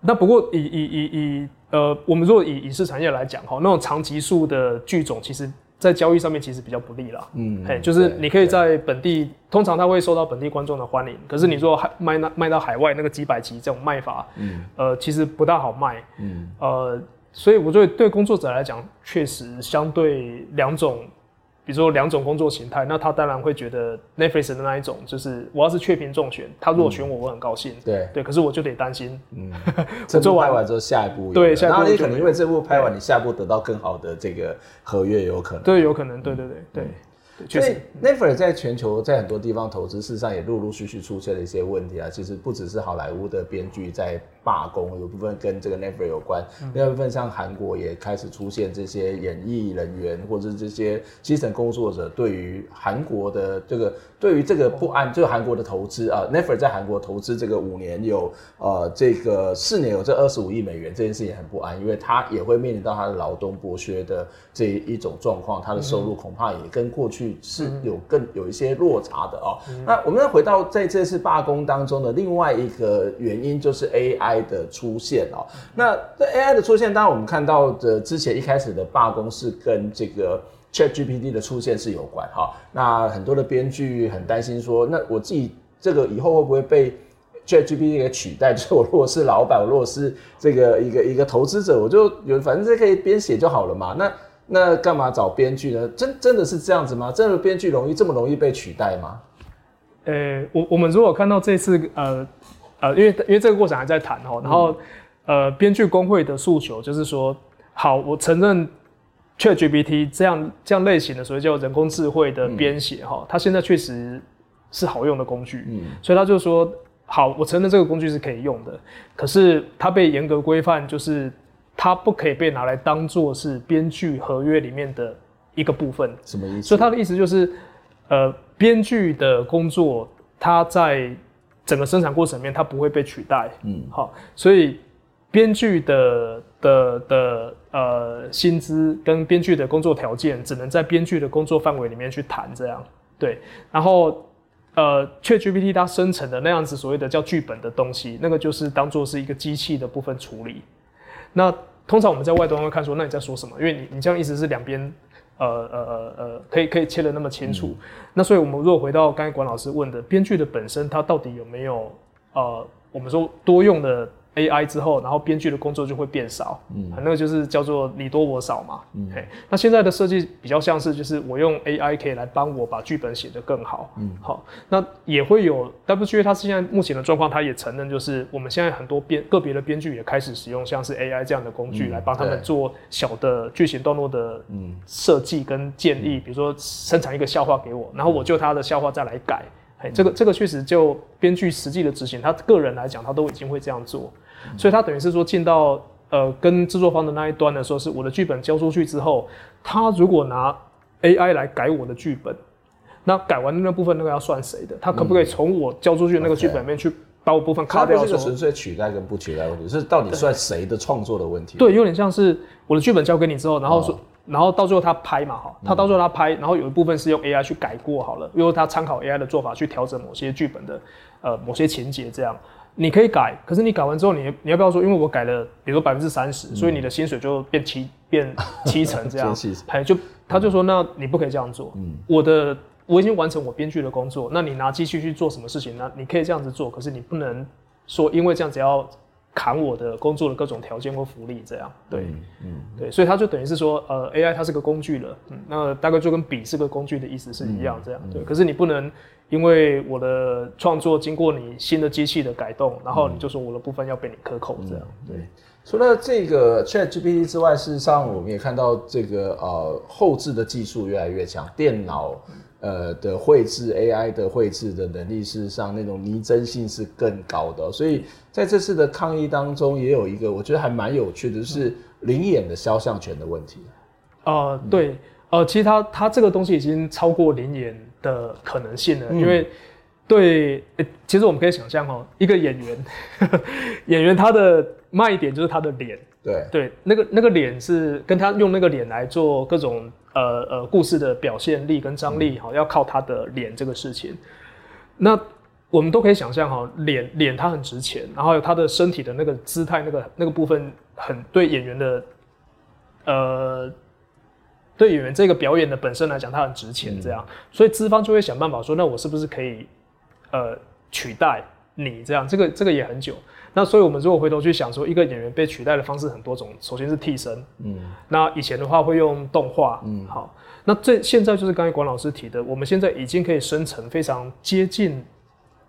那不过以以以以呃，我们如果以影视产业来讲哈，那种长集数的剧种其实。在交易上面其实比较不利啦，嗯，嘿，就是你可以在本地，通常它会受到本地观众的欢迎，可是你说卖那卖到海外那个几百集这种卖法，嗯，呃，其实不大好卖，嗯，呃，所以我觉得对工作者来讲，确实相对两种。比如说两种工作形态，那他当然会觉得 Netflix 的那一种，就是我要是确屏中选，他如果选我，我很高兴。对对，可是我就得担心，嗯，*laughs* 这部拍完之后下一步，对，下一部，然后你可能因为这部拍完，你下一步得到更好的这个合约，有可能。对，有可能，对对对对。所以 Netflix 在全球在很多地方投资，事实上也陆陆续续出现了一些问题啊。其实不只是好莱坞的编剧在罢工，有部分跟这个 Netflix 有关，另外一部分像韩国也开始出现这些演艺人员或者是这些基层工作者对于韩国的这个对于这个不安，就韩国的投资啊，Netflix 在韩国投资这个五年有呃这个四年有这二十五亿美元，这件事情很不安，因为他也会面临到他的劳动剥削的这一种状况，他的收入恐怕也跟过去。是有更有一些落差的哦。嗯、那我们再回到在这次罢工当中的另外一个原因，就是 AI 的出现哦。那这 AI 的出现，当然我们看到的之前一开始的罢工是跟这个 ChatGPT 的出现是有关哈。那很多的编剧很担心说，那我自己这个以后会不会被 ChatGPT 给取代？就是我如果是老板，我如果是这个一个一个投资者，我就有反正这可以编写就好了嘛。那那干嘛找编剧呢？真真的是这样子吗？真的编剧容易这么容易被取代吗？呃、我我们如果看到这次呃呃，因为因为这个过程还在谈哦，然后、嗯、呃，编剧工会的诉求就是说，好，我承认 ChatGPT 这样这样类型的所谓叫人工智慧的编写哈，它现在确实是好用的工具，嗯，所以他就说，好，我承认这个工具是可以用的，可是它被严格规范，就是。它不可以被拿来当做是编剧合约里面的一个部分。什么意思？所以他的意思就是，呃，编剧的工作，他在整个生产过程里面，它不会被取代。嗯，好，所以编剧的的的呃薪资跟编剧的工作条件，只能在编剧的工作范围里面去谈。这样对。然后呃，ChatGPT 它生成的那样子所谓的叫剧本的东西，那个就是当做是一个机器的部分处理。那通常我们在外端会看说，那你在说什么？因为你你这样意思是两边，呃呃呃呃，可以可以切的那么清楚。嗯、那所以我们如果回到刚才管老师问的，编剧的本身，它到底有没有呃，我们说多用的？AI 之后，然后编剧的工作就会变少，嗯，那个就是叫做你多我少嘛，嗯，嘿，那现在的设计比较像是，就是我用 AI 可以来帮我把剧本写得更好，嗯，好，那也会有 WGA 它现在目前的状况，它也承认，就是我们现在很多编个别的编剧也开始使用像是 AI 这样的工具来帮他们做小的剧情段落的设计跟建议，比如说生产一个笑话给我，然后我就他的笑话再来改。哎，这个这个确实就编剧实际的执行，他个人来讲，他都已经会这样做，嗯、所以他等于是说进到呃跟制作方的那一端的时候，是我的剧本交出去之后，他如果拿 AI 来改我的剧本，那改完的那部分那个要算谁的？他可不可以从我交出去的那个剧本里面去把我部分卡掉？这个纯粹取代跟不取代问题，是到底算谁的创作的问题？对，有点像是我的剧本交给你之后，然后说。哦然后到最后他拍嘛，哈，他到最后他拍，然后有一部分是用 AI 去改过好了，因为他参考 AI 的做法去调整某些剧本的，呃，某些情节这样，你可以改，可是你改完之后，你你要不要说，因为我改了，比如说百分之三十，所以你的薪水就变七变 *laughs* 七成这样，哎，就他就说，那你不可以这样做，嗯，我的我已经完成我编剧的工作，那你拿机器去做什么事情呢？你可以这样子做，可是你不能说因为这样子要。砍我的工作的各种条件或福利，这样对，嗯，嗯对，所以他就等于是说，呃，AI 它是个工具了，嗯，那大概就跟笔是个工具的意思是一样，这样，嗯、对。可是你不能因为我的创作经过你新的机器的改动，然后你就说我的部分要被你克扣，这样，嗯、对。除了这个 ChatGPT 之外，事实上我们也看到这个呃后置的技术越来越强，电脑。呃的绘制 AI 的绘制的能力，事实上那种拟真性是更高的，所以在这次的抗议当中，也有一个我觉得还蛮有趣的，就是灵眼的肖像权的问题。呃，对，呃，其实它它这个东西已经超过灵眼的可能性了，嗯、因为对、欸，其实我们可以想象哦，一个演员，*laughs* 演员他的卖点就是他的脸，对对，那个那个脸是跟他用那个脸来做各种。呃呃，故事的表现力跟张力哈，要靠他的脸这个事情。那我们都可以想象哈，脸脸它很值钱，然后有他的身体的那个姿态，那个那个部分很对演员的，呃，对演员这个表演的本身来讲，它很值钱。这样，所以资方就会想办法说，那我是不是可以呃取代你这样？这个这个也很久。那所以，我们如果回头去想说，一个演员被取代的方式很多种。首先是替身，嗯，那以前的话会用动画，嗯，好。那这现在就是刚才管老师提的，我们现在已经可以生成非常接近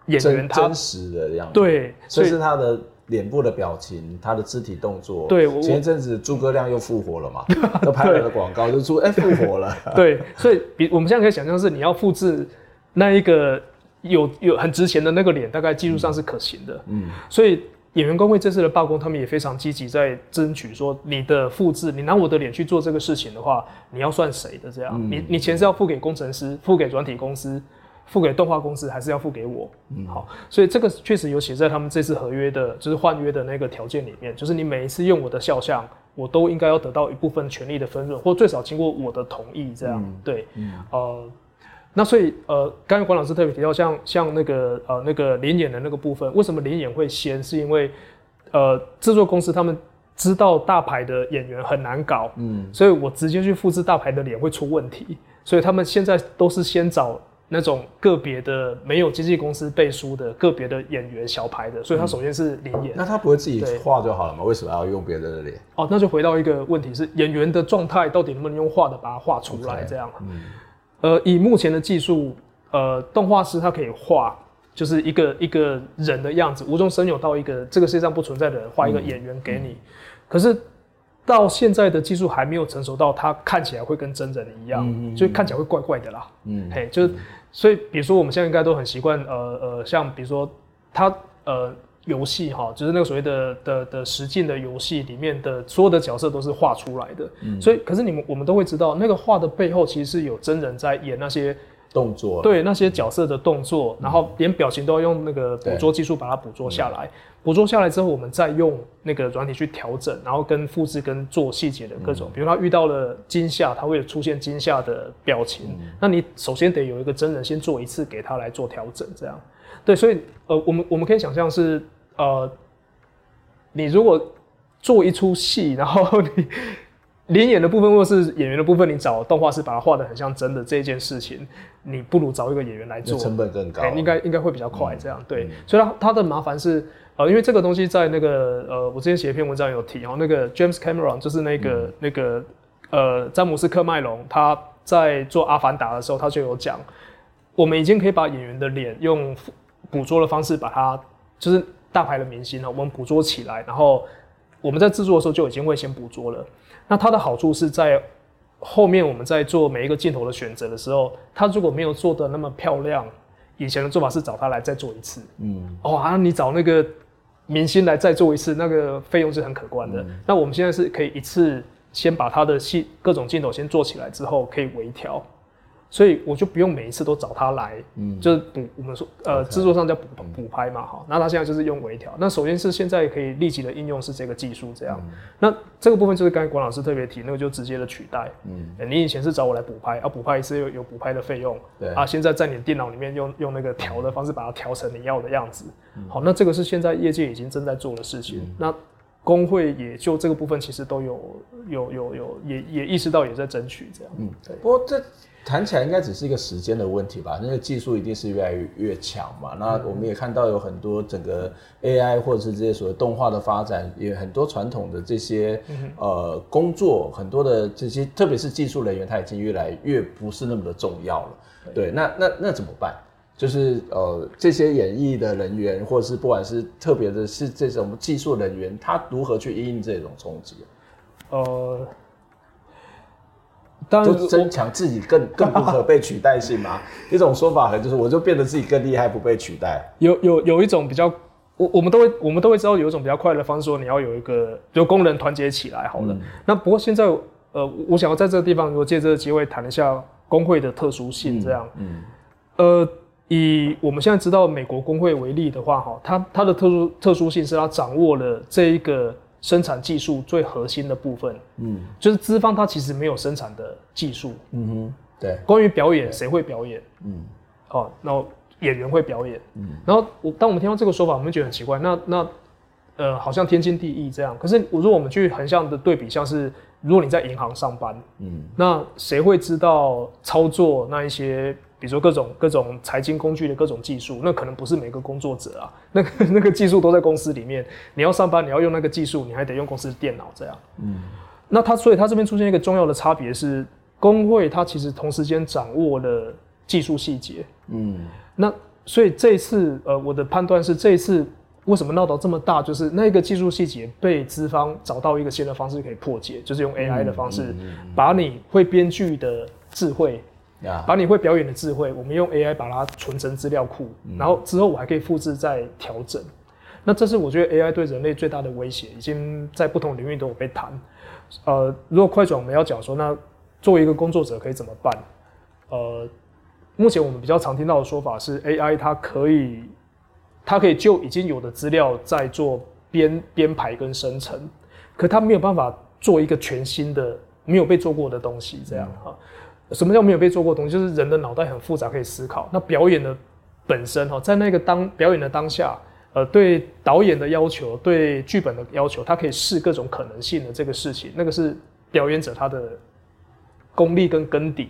演员他真，真实的样子，对，所以是他的脸部的表情，他的肢体动作。对，前一阵子诸葛亮又复活了嘛，*laughs* 都拍了个广告，就说哎复活了。*laughs* 对，所以比我们现在可以想象是你要复制那一个有有很值钱的那个脸，大概技术上是可行的，嗯，所以。演员工会这次的罢工，他们也非常积极在争取说，你的复制，你拿我的脸去做这个事情的话，你要算谁的？这样，嗯、你你钱是要付给工程师，付给软体公司，付给动画公司，还是要付给我？嗯，好，所以这个确实有写在他们这次合约的，就是换约的那个条件里面，就是你每一次用我的肖像，我都应该要得到一部分权利的分润，或最少经过我的同意，这样，嗯、对，嗯，呃。那所以，呃，刚才管老师特别提到像，像像那个呃那个临演的那个部分，为什么临演会先？是因为，呃，制作公司他们知道大牌的演员很难搞，嗯，所以我直接去复制大牌的脸会出问题，所以他们现在都是先找那种个别的没有经纪公司背书的个别的演员小牌的，所以他首先是临演。那他不会自己画就好了吗？为什么要用别人的脸？哦，那就回到一个问题是演员的状态到底能不能用画的把它画出来这样，嗯。呃，以目前的技术，呃，动画师他可以画，就是一个一个人的样子，无中生有到一个这个世界上不存在的人，画一个演员给你。可是到现在的技术还没有成熟到他看起来会跟真人一样，嗯嗯、就看起来会怪怪的啦。嗯，嘿，就是，所以比如说我们现在应该都很习惯，呃呃，像比如说他呃。游戏哈，就是那个所谓的的的实境的游戏里面的所有的角色都是画出来的，嗯，所以可是你们我们都会知道，那个画的背后其实是有真人在演那些动作，对那些角色的动作，然后连表情都要用那个捕捉技术把它捕捉下来，捕捉下来之后，我们再用那个软体去调整，然后跟复制跟做细节的各种，比如他遇到了惊吓，他会出现惊吓的表情，那你首先得有一个真人先做一次给他来做调整，这样，对，所以呃，我们我们可以想象是。呃，你如果做一出戏，然后 *laughs* 你临演的部分或是演员的部分，你找动画师把它画得很像真的这件事情，你不如找一个演员来做，成本更高，应该应该会比较快。这样、嗯、对，嗯、所以它它的麻烦是呃，因为这个东西在那个呃，我之前写一篇文章有提哦，那个 James Cameron 就是那个、嗯、那个呃詹姆斯科麦隆他在做阿凡达的时候，他就有讲，我们已经可以把演员的脸用捕捉的方式把它就是。大牌的明星呢，我们捕捉起来，然后我们在制作的时候就已经会先捕捉了。那它的好处是在后面我们在做每一个镜头的选择的时候，它如果没有做的那么漂亮，以前的做法是找他来再做一次，嗯，哦啊，你找那个明星来再做一次，那个费用是很可观的。嗯、那我们现在是可以一次先把他的戏各种镜头先做起来之后，可以微调。所以我就不用每一次都找他来，嗯，就是补我们说呃制作上叫补补拍嘛，哈，那他现在就是用微调。那首先是现在可以立即的应用是这个技术这样，嗯、那这个部分就是刚才管老师特别提，那个就直接的取代，嗯、欸，你以前是找我来补拍，啊补拍一次有有补拍的费用，对，啊现在在你电脑里面用用那个调的方式把它调成你要的样子，嗯、好，那这个是现在业界已经正在做的事情，嗯、那工会也就这个部分其实都有有有有也也意识到也在争取这样，嗯，对，不过这。谈起来应该只是一个时间的问题吧，那个技术一定是越来越越强嘛。那我们也看到有很多整个 AI 或者是这些所谓动画的发展，也很多传统的这些呃工作，很多的这些特别是技术人员，他已经越来越不是那么的重要了。对，那那那怎么办？就是呃这些演艺的人员，或者是不管是特别的是这种技术人员，他如何去应应这种冲击？呃。当然就增强自己更 *laughs* 更不可被取代性嘛。*laughs* 一种说法，就是我就变得自己更厉害，不被取代。有有有一种比较，我我们都会我们都会知道有一种比较快的方式，说你要有一个就工人团结起来好了。嗯、那不过现在呃，我想要在这个地方，如果借这个机会谈一下工会的特殊性，这样。嗯。嗯呃，以我们现在知道美国工会为例的话，哈，它它的特殊特殊性是它掌握了这一个。生产技术最核心的部分，嗯，就是资方他其实没有生产的技术，嗯哼，对。关于表演，谁会表演？嗯，好，然后演员会表演，嗯，然后我当我们听到这个说法，我们觉得很奇怪，那那呃，好像天经地义这样。可是，如果我们去横向的对比，像是如果你在银行上班，嗯，那谁会知道操作那一些？比如说各种各种财经工具的各种技术，那可能不是每个工作者啊，*laughs* 那个那个技术都在公司里面。你要上班，你要用那个技术，你还得用公司的电脑这样。嗯，那他所以他这边出现一个重要的差别是，工会他其实同时间掌握了技术细节。嗯，那所以这一次呃，我的判断是这一次为什么闹到这么大，就是那个技术细节被资方找到一个新的方式可以破解，就是用 AI 的方式把你会编剧的智慧。把你会表演的智慧，我们用 AI 把它存成资料库，嗯、然后之后我还可以复制再调整。那这是我觉得 AI 对人类最大的威胁，已经在不同领域都有被谈。呃，如果快转我们要讲说，那作为一个工作者可以怎么办？呃，目前我们比较常听到的说法是，AI 它可以，它可以就已经有的资料在做编编排跟生成，可它没有办法做一个全新的、没有被做过的东西，这样哈。嗯什么叫没有被做过东西？就是人的脑袋很复杂，可以思考。那表演的本身哈，在那个当表演的当下，呃，对导演的要求，对剧本的要求，他可以试各种可能性的这个事情，那个是表演者他的功力跟根底。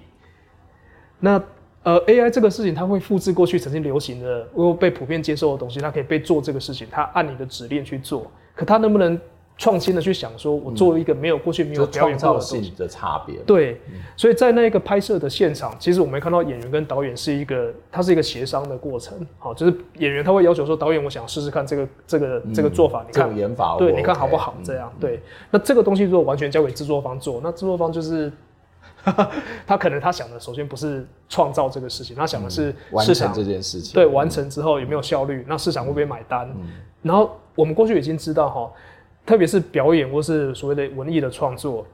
那呃，AI 这个事情，它会复制过去曾经流行的、或被普遍接受的东西，它可以被做这个事情，它按你的指令去做。可它能不能？创新的去想说，我做了一个没有过去没有表演过的东西的差别。对，所以在那个拍摄的现场，其实我们看到演员跟导演是一个，它是一个协商的过程。好，就是演员他会要求说，导演，我想试试看这个这个这个做法，你看演法，对，你看好不好？这样对。那这个东西如果完全交给制作方做，那制作方就是，*laughs* 他可能他想的首先不是创造这个事情，他想的是完成这件事情。对，完成之后有没有效率？那市场会不会买单？然后我们过去已经知道哈。特别是表演或是所谓的文艺的创作，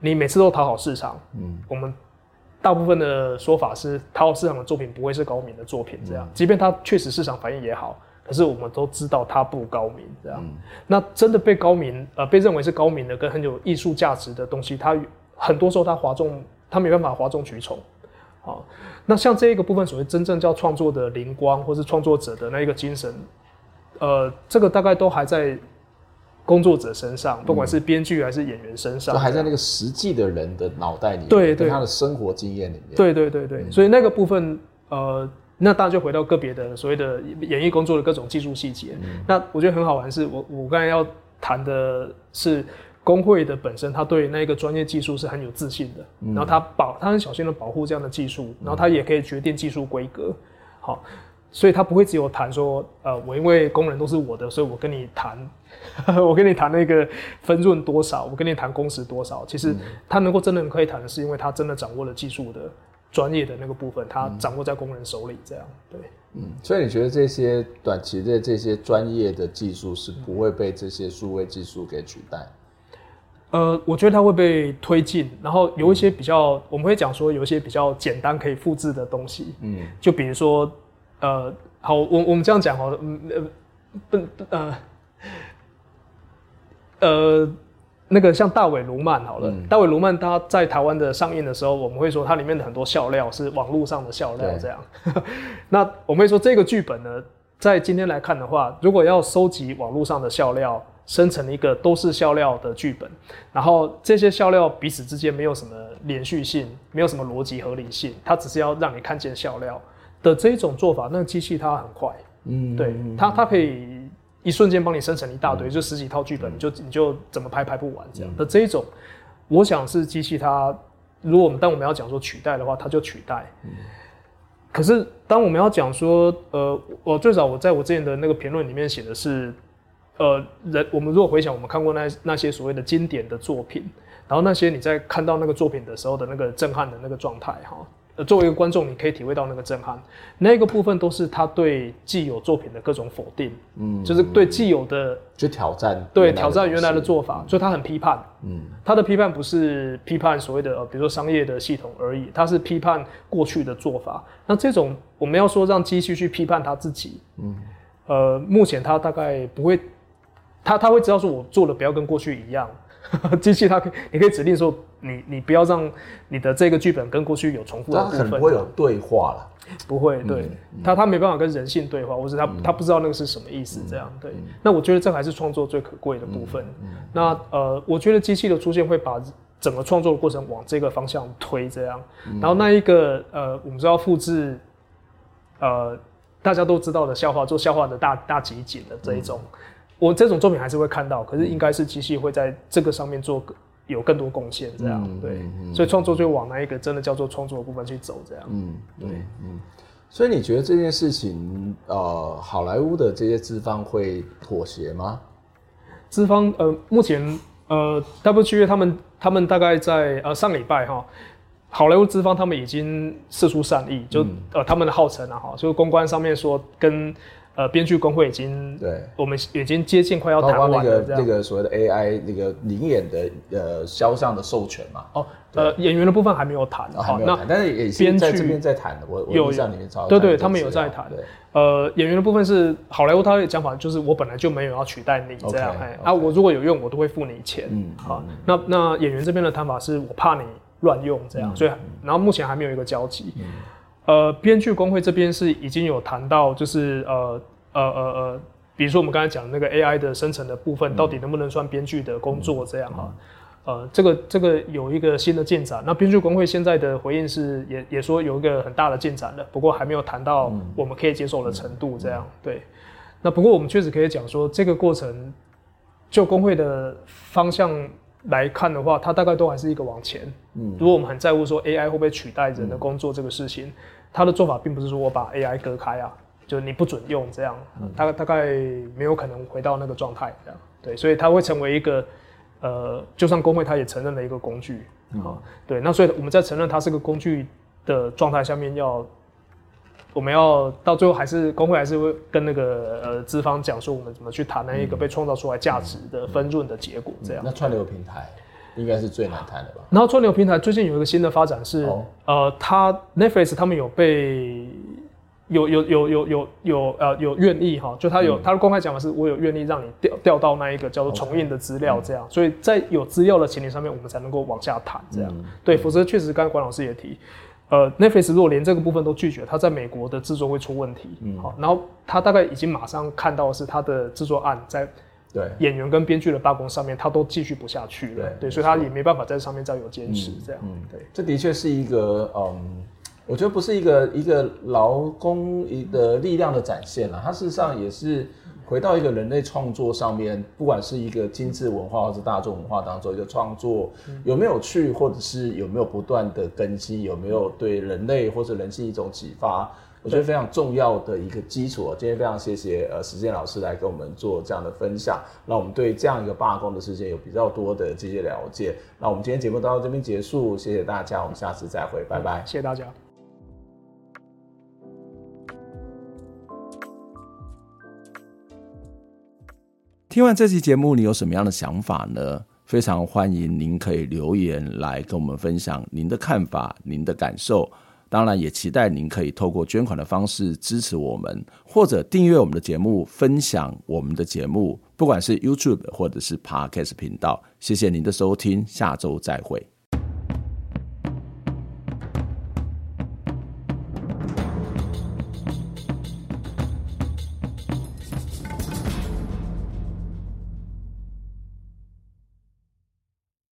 你每次都讨好市场。嗯，我们大部分的说法是讨好市场的作品不会是高明的作品。这样，即便它确实市场反应也好，可是我们都知道它不高明。这样，那真的被高明呃被认为是高明的跟很有艺术价值的东西，它很多时候它哗众，它没办法哗众取宠。好，那像这一个部分，所谓真正叫创作的灵光或是创作者的那一个精神，呃，这个大概都还在。工作者身上，不管是编剧还是演员身上，都还在那个实际的人的脑袋里面，对对，他的生活经验里面，对对对对，所以那个部分，呃，那当然就回到个别的所谓的演艺工作的各种技术细节。那我觉得很好玩，是我我刚才要谈的是工会的本身，他对那个专业技术是很有自信的，然后他保他很小心的保护这样的技术，然后他也可以决定技术规格，好，所以他不会只有谈说，呃，我因为工人都是我的，所以我跟你谈。*laughs* 我跟你谈那个分润多少，我跟你谈工时多少。其实他能够真的可以谈的是，因为他真的掌握了技术的专业的那个部分，他掌握在工人手里，这样对。嗯，所以你觉得这些短期的这些专业的技术是不会被这些数位技术给取代？呃，我觉得它会被推进，然后有一些比较，嗯、我们会讲说有一些比较简单可以复制的东西，嗯，就比如说，呃，好，我我们这样讲好了，嗯呃不呃呃。那个像大尾卢曼好了，嗯、大尾鲈鳗它在台湾的上映的时候，我们会说它里面的很多笑料是网络上的笑料，这样。对 *laughs* 那我们会说这个剧本呢，在今天来看的话，如果要收集网络上的笑料，生成一个都是笑料的剧本，然后这些笑料彼此之间没有什么连续性，没有什么逻辑合理性，它只是要让你看见笑料的这一种做法，那个机器它很快，嗯，对，它它可以。一瞬间帮你生成一大堆，就十几套剧本，你就你就怎么拍拍不完这样。的这一种，我想是机器它，如果我们当我们要讲说取代的话，它就取代。可是当我们要讲说，呃，我最早我在我之前的那个评论里面写的是，呃，人我们如果回想我们看过那那些所谓的经典的作品，然后那些你在看到那个作品的时候的那个震撼的那个状态哈。作为一个观众，你可以体会到那个震撼，那个部分都是他对既有作品的各种否定，嗯，就是对既有的去挑战，对挑战原来的做法，所以他很批判，嗯，他的批判不是批判所谓的呃，比如说商业的系统而已，他是批判过去的做法。那这种我们要说让机器去批判他自己，嗯，呃，目前他大概不会，他他会知道说我做的不要跟过去一样。*laughs* 机器它可以，你可以指令说你你不要让你的这个剧本跟过去有重复的部分，它很不会有对话了，不会，对，它它没办法跟人性对话，或是它它不知道那个是什么意思，这样对。那我觉得这还是创作最可贵的部分。那呃，我觉得机器的出现会把整个创作的过程往这个方向推，这样。然后那一个呃，我们知道复制，呃，大家都知道的笑话，做笑话的大大集锦的这一种。我这种作品还是会看到，可是应该是机器会在这个上面做有更多贡献，这样、嗯、对，嗯、所以创作就往那一个真的叫做创作的部分去走，这样。嗯，对，嗯。所以你觉得这件事情，呃，好莱坞的这些资方会妥协吗？资方，呃，目前，呃，WGA 他们他们大概在呃上礼拜哈，好莱坞资方他们已经释出善意，就、嗯、呃他们的号称啊哈，就是公关上面说跟。呃，编剧工会已经对，我们已经接近快要谈完了。那个那个所谓的 AI 那个临演的呃肖像的授权嘛。哦，呃，演员的部分还没有谈，好，那但是也编剧这边在谈的，我我印象里面对对，他们有在谈。呃，演员的部分是好莱坞他的讲法，就是我本来就没有要取代你这样，哎，啊，我如果有用，我都会付你钱。嗯，好，那那演员这边的谈法是我怕你乱用这样，所以然后目前还没有一个交集。呃，编剧工会这边是已经有谈到，就是呃呃呃呃，比如说我们刚才讲的那个 AI 的生成的部分，到底能不能算编剧的工作这样哈？嗯、呃，这个这个有一个新的进展。那编剧工会现在的回应是也也说有一个很大的进展了，不过还没有谈到我们可以接受的程度这样。对，那不过我们确实可以讲说，这个过程就工会的方向来看的话，它大概都还是一个往前。嗯，如果我们很在乎说 AI 会不会取代人的工作这个事情。他的做法并不是说我把 AI 隔开啊，就你不准用这样，大概大概没有可能回到那个状态这样，对，所以它会成为一个，呃，就算工会他也承认了一个工具，啊，对，那所以我们在承认它是个工具的状态下面要，我们要到最后还是工会还是会跟那个呃资方讲说我们怎么去谈那一个被创造出来价值的分润的结果这样。那串流平台。应该是最难谈的吧。然后串流平台最近有一个新的发展是，哦、呃，他 Netflix 他们有被有有有有有有呃有愿意哈，就他有、嗯、他的公开讲法是，我有愿意让你调调到那一个叫做重印的资料这样，嗯、所以在有资料的前提上面，我们才能够往下谈这样。嗯、对，否则确实刚才管老师也提，呃，Netflix 如果连这个部分都拒绝，他在美国的制作会出问题。嗯，好，然后他大概已经马上看到的是他的制作案在。对演员跟编剧的罢工上面，他都继续不下去了。对，对，所以他也没办法在上面再有坚持。这样，嗯，对，这的确是一个，嗯，我觉得不是一个一个劳工的力量的展现了。它事实上也是回到一个人类创作上面，不管是一个精致文化或者大众文化当中一个创作有没有趣，或者是有没有不断的更新，有没有对人类或者人性一种启发。我觉得非常重要的一个基础。今天非常谢谢呃时健老师来跟我们做这样的分享，让我们对这样一个罢工的事件有比较多的这些了解。那我们今天节目到这边结束，谢谢大家，我们下次再会，拜拜，谢谢大家。听完这期节目，你有什么样的想法呢？非常欢迎您可以留言来跟我们分享您的看法、您的感受。当然，也期待您可以透过捐款的方式支持我们，或者订阅我们的节目、分享我们的节目，不管是 YouTube 或者是 Podcast 频道。谢谢您的收听，下周再会。